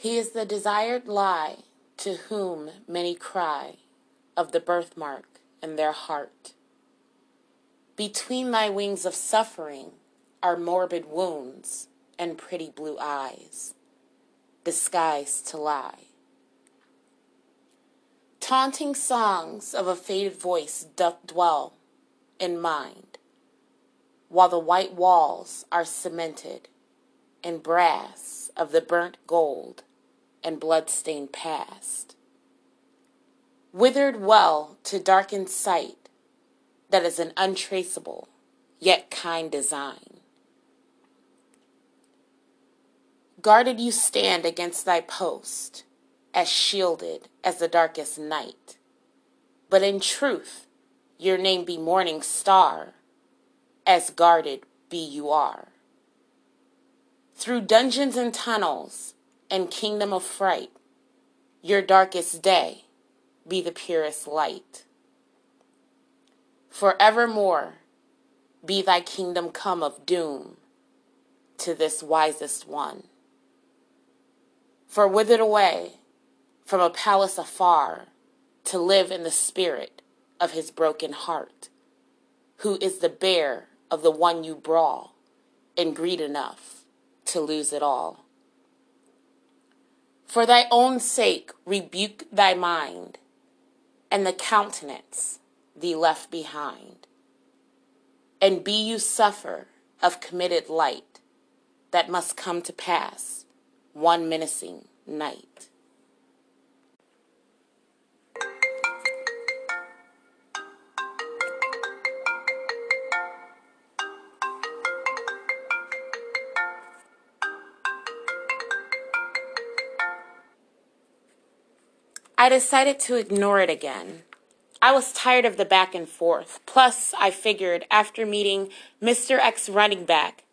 He is the desired lie to whom many cry of the birthmark in their heart. Between thy wings of suffering are morbid wounds and pretty blue eyes, disguised to lie. Taunting songs of a faded voice doth dwell in mind, while the white walls are cemented in brass of the burnt gold and blood-stained past. Withered well to darkened sight that is an untraceable yet kind design. Guarded you stand against thy post, as shielded as the darkest night. But in truth, your name be morning star, as guarded be you are. Through dungeons and tunnels, and kingdom of fright, your darkest day be the purest light. Forevermore be thy kingdom come of doom to this wisest one. For withered away from a palace afar to live in the spirit of his broken heart, who is the bear of the one you brawl and greed enough to lose it all. For thy own sake, rebuke thy mind, and the countenance thee left behind. And be you suffer of committed light that must come to pass one menacing night. I decided to ignore it again. I was tired of the back and forth. Plus, I figured after meeting Mr. X running back,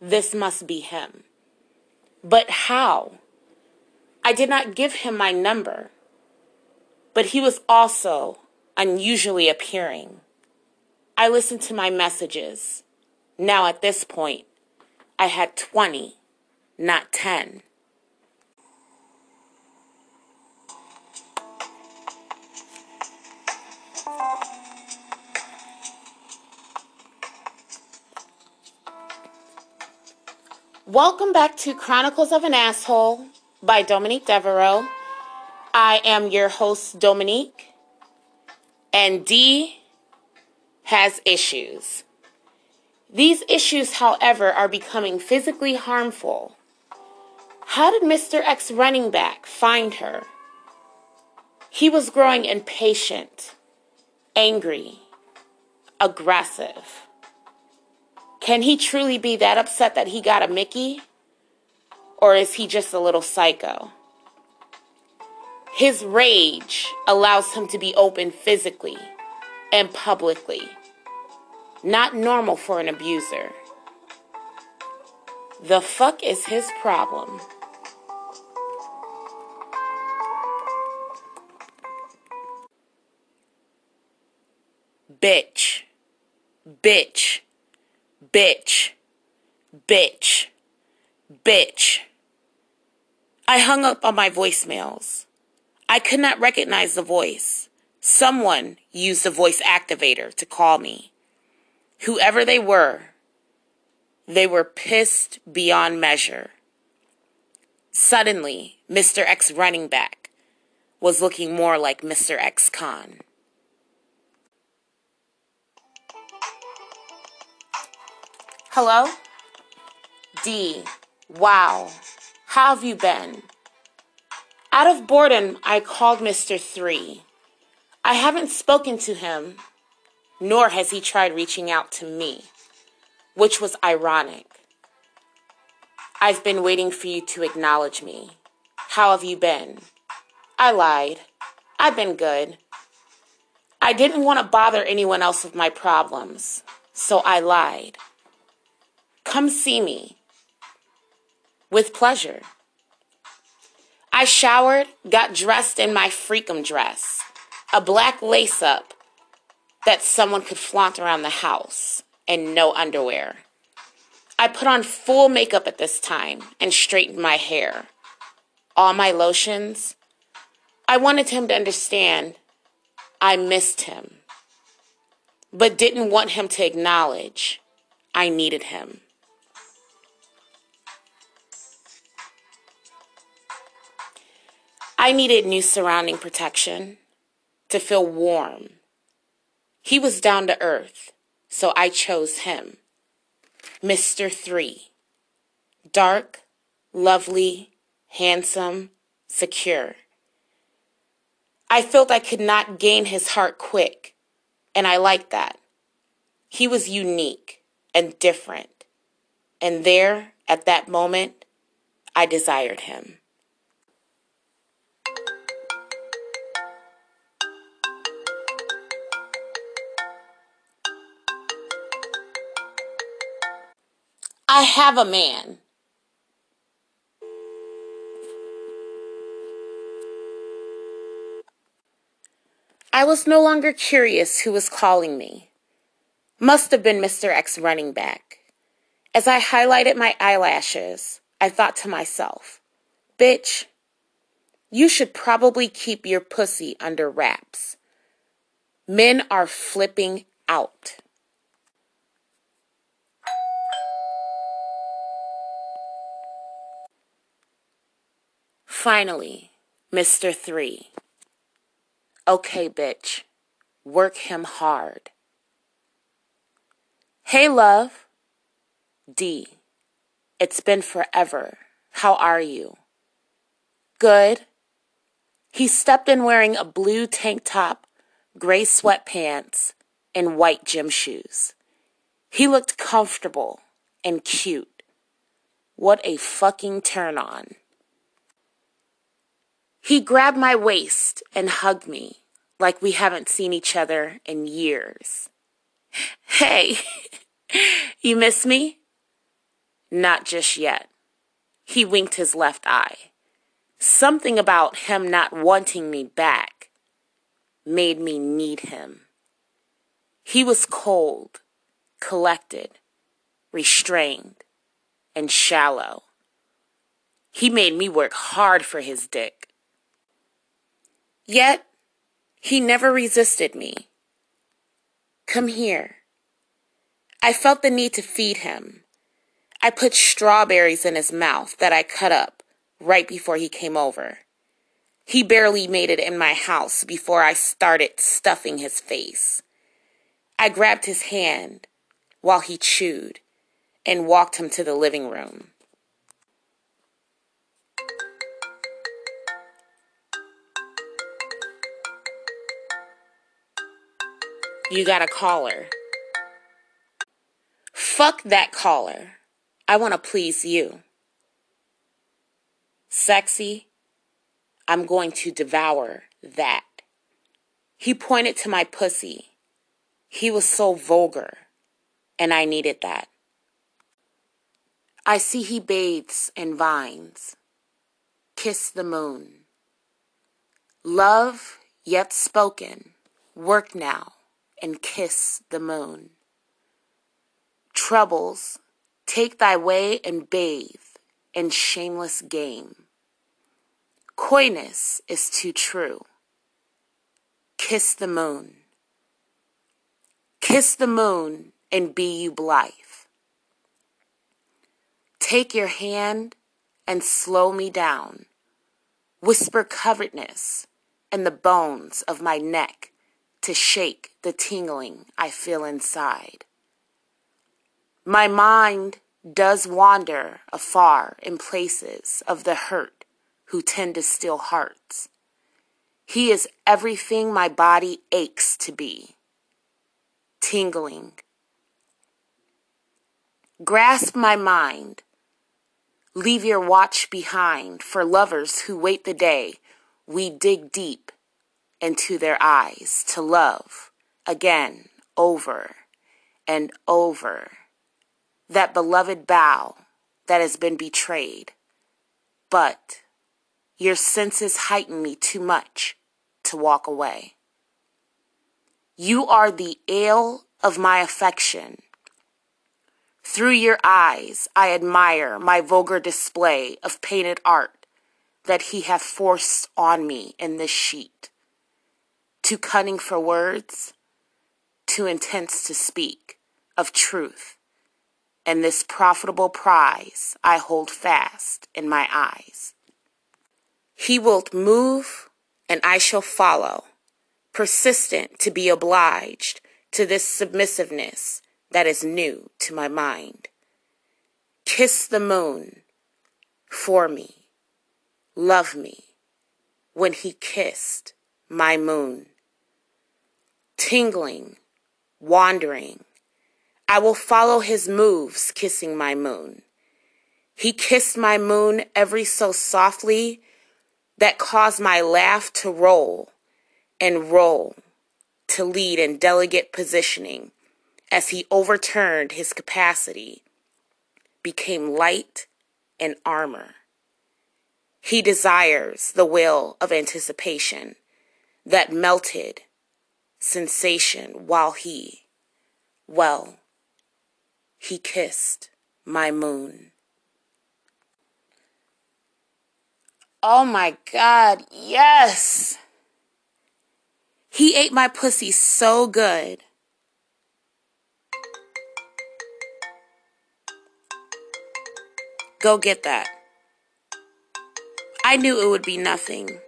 this must be him. But how? I did not give him my number. But he was also unusually appearing. I listened to my messages. Now, at this point, I had 20, not 10. Welcome back to Chronicles of an Asshole by Dominique Devereaux. I am your host, Dominique, and D has issues. These issues, however, are becoming physically harmful. How did Mr. X running back find her? He was growing impatient, angry, aggressive. Can he truly be that upset that he got a Mickey? Or is he just a little psycho? His rage allows him to be open physically and publicly. Not normal for an abuser. The fuck is his problem? Bitch. Bitch bitch, bitch, bitch. I hung up on my voicemails. I could not recognize the voice. Someone used the voice activator to call me. Whoever they were, they were pissed beyond measure. Suddenly, Mr. X running back was looking more like Mr. X Con. Hello? D. Wow. How have you been? Out of boredom, I called Mr. 3. I haven't spoken to him, nor has he tried reaching out to me, which was ironic. I've been waiting for you to acknowledge me. How have you been? I lied. I've been good. I didn't want to bother anyone else with my problems, so I lied. Come see me. With pleasure. I showered, got dressed in my freakum dress, a black lace up that someone could flaunt around the house, and no underwear. I put on full makeup at this time and straightened my hair. all my lotions. I wanted him to understand I missed him, but didn't want him to acknowledge I needed him. I needed new surrounding protection to feel warm. He was down to earth, so I chose him. Mr. Three. Dark, lovely, handsome, secure. I felt I could not gain his heart quick, and I liked that. He was unique and different, and there, at that moment, I desired him. I have a man. I was no longer curious who was calling me. Must have been Mr. X running back. As I highlighted my eyelashes, I thought to myself, bitch, you should probably keep your pussy under wraps. Men are flipping out. Finally, Mr. Three. Okay, bitch. Work him hard. Hey, love. D. It's been forever. How are you? Good. He stepped in wearing a blue tank top, gray sweatpants, and white gym shoes. He looked comfortable and cute. What a fucking turn on. He grabbed my waist and hugged me like we haven't seen each other in years. Hey, you miss me? Not just yet. He winked his left eye. Something about him not wanting me back made me need him. He was cold, collected, restrained, and shallow. He made me work hard for his dick. Yet, he never resisted me. Come here. I felt the need to feed him. I put strawberries in his mouth that I cut up right before he came over. He barely made it in my house before I started stuffing his face. I grabbed his hand while he chewed and walked him to the living room. You got a caller. Fuck that caller. I want to please you. Sexy, I'm going to devour that. He pointed to my pussy. He was so vulgar, and I needed that. I see he bathes in vines. Kiss the moon. Love yet spoken. Work now and kiss the moon. Troubles, take thy way and bathe in shameless game. Coyness is too true. Kiss the moon. Kiss the moon and be you blithe. Take your hand and slow me down. Whisper covetousness in the bones of my neck to shake the tingling I feel inside. My mind does wander afar in places of the hurt who tend to steal hearts. He is everything my body aches to be. Tingling. Grasp my mind. Leave your watch behind for lovers who wait the day we dig deep into their eyes to love again, over and over. That beloved bow that has been betrayed. But your senses heighten me too much to walk away. You are the ale of my affection. Through your eyes, I admire my vulgar display of painted art, that he hath forced on me in this sheet. Too cunning for words, too intense to speak of truth, and this profitable prize I hold fast in my eyes. He wilt move, and I shall follow, persistent to be obliged to this submissiveness that is new to my mind. Kiss the moon for me, love me, when he kissed my moon. Tingling, wandering, I will follow his moves, kissing my moon. He kissed my moon every so softly that caused my laugh to roll and roll to lead in delicate positioning as he overturned his capacity, became light and armor. He desires the will of anticipation that melted sensation while he, well, he kissed my moon. Oh my God, yes! He ate my pussy so good. Go get that. I knew it would be nothing.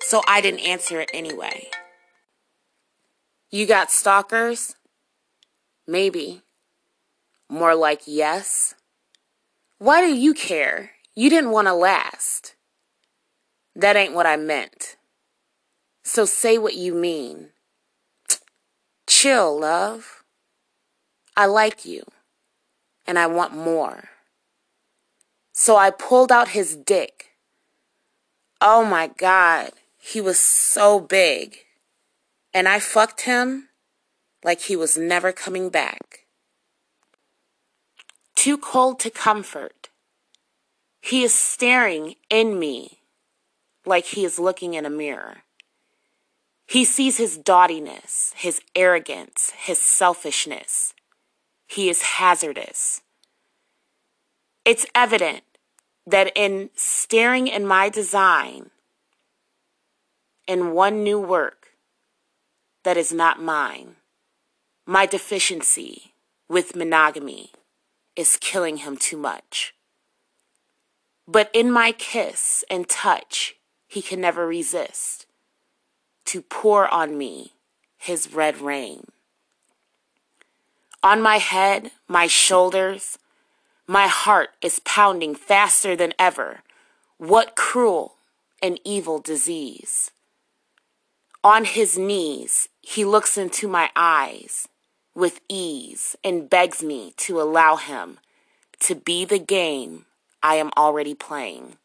So I didn't answer it anyway. You got stalkers? Maybe. More like yes. Why do you care? You didn't want to last. That ain't what I meant. So say what you mean. Chill, love. I like you, and I want more. So I pulled out his dick. Oh my God, he was so big. And I fucked him like he was never coming back. Too cold to comfort. He is staring in me like he is looking in a mirror. He sees his dottiness, his arrogance, his selfishness. He is hazardous. It's evident that in staring in my design, in one new work that is not mine, my deficiency with monogamy is killing him too much. But in my kiss and touch, he can never resist to pour on me his red rain. On my head, my shoulders, my heart is pounding faster than ever. What cruel and evil disease. On his knees, he looks into my eyes with ease and begs me to allow him to be the game I am already playing.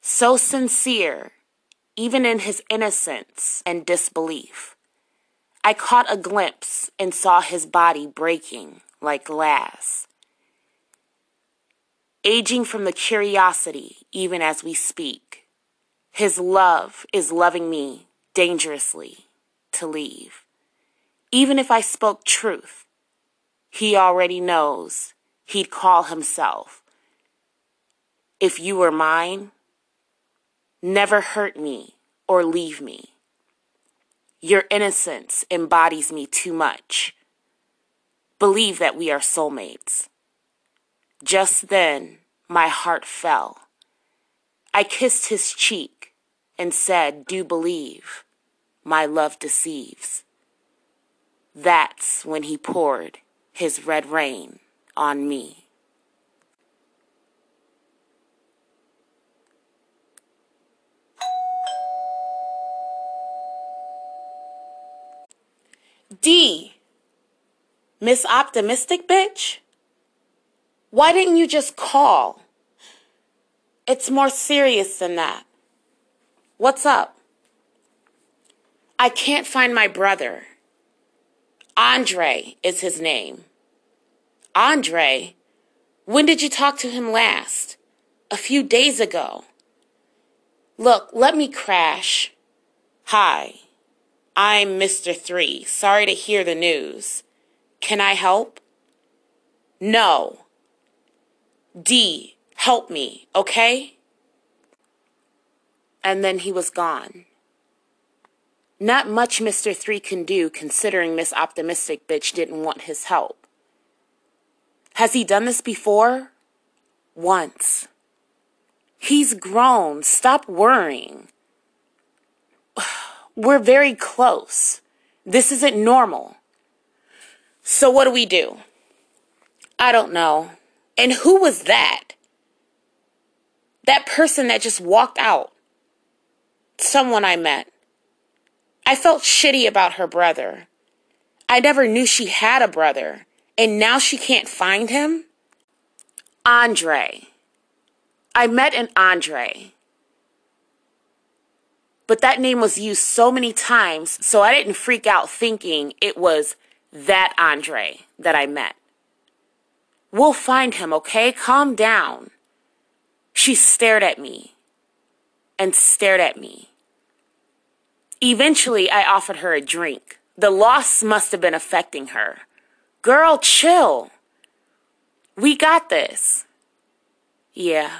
So sincere even in his innocence and disbelief. I caught a glimpse and saw his body breaking like glass. Aging from the curiosity, even as we speak. His love is loving me dangerously to leave. Even if I spoke truth, he already knows he'd call himself. If you were mine, Never hurt me or leave me. Your innocence embodies me too much. Believe that we are soulmates. Just then, my heart fell. I kissed his cheek and said, Do believe my love deceives. That's when he poured his red rain on me. D. Miss Optimistic bitch? Why didn't you just call? It's more serious than that. What's up? I can't find my brother. Andre is his name. Andre? When did you talk to him last? A few days ago. Look, let me crash. Hi. I'm Mr. Three. Sorry to hear the news. Can I help? No. D. Help me, okay? And then he was gone. Not much Mr. 3 can do considering Miss Optimistic Bitch didn't want his help. Has he done this before? Once. He's grown. Stop worrying. We're very close. This isn't normal. So, what do we do? I don't know. And who was that? That person that just walked out. Someone I met. I felt shitty about her brother. I never knew she had a brother, and now she can't find him? Andre. I met an Andre. But that name was used so many times, so I didn't freak out thinking it was that Andre that I met. We'll find him, okay? Calm down. She stared at me and stared at me. Eventually, I offered her a drink. The loss must have been affecting her. Girl, chill. We got this. Yeah.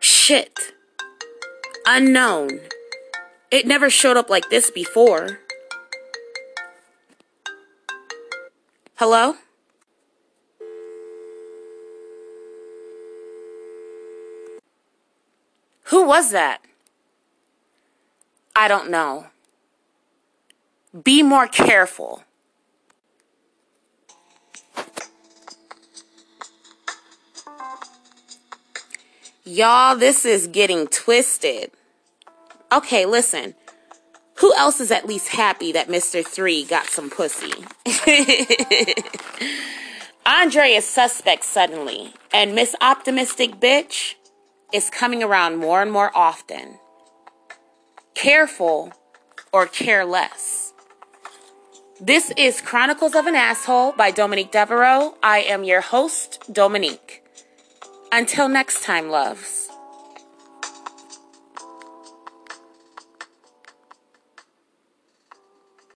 Shit. Unknown. It never showed up like this before. Hello? Who was that? I don't know. Be more careful. Y'all, this is getting twisted. Okay, listen. Who else is at least happy that Mr. 3 got some pussy? Andre is suspect suddenly, and Miss Optimistic Bitch is coming around more and more often. Careful or careless. This is Chronicles of an Asshole by Dominique Devereaux. I am your host, Dominique. Until next time, loves.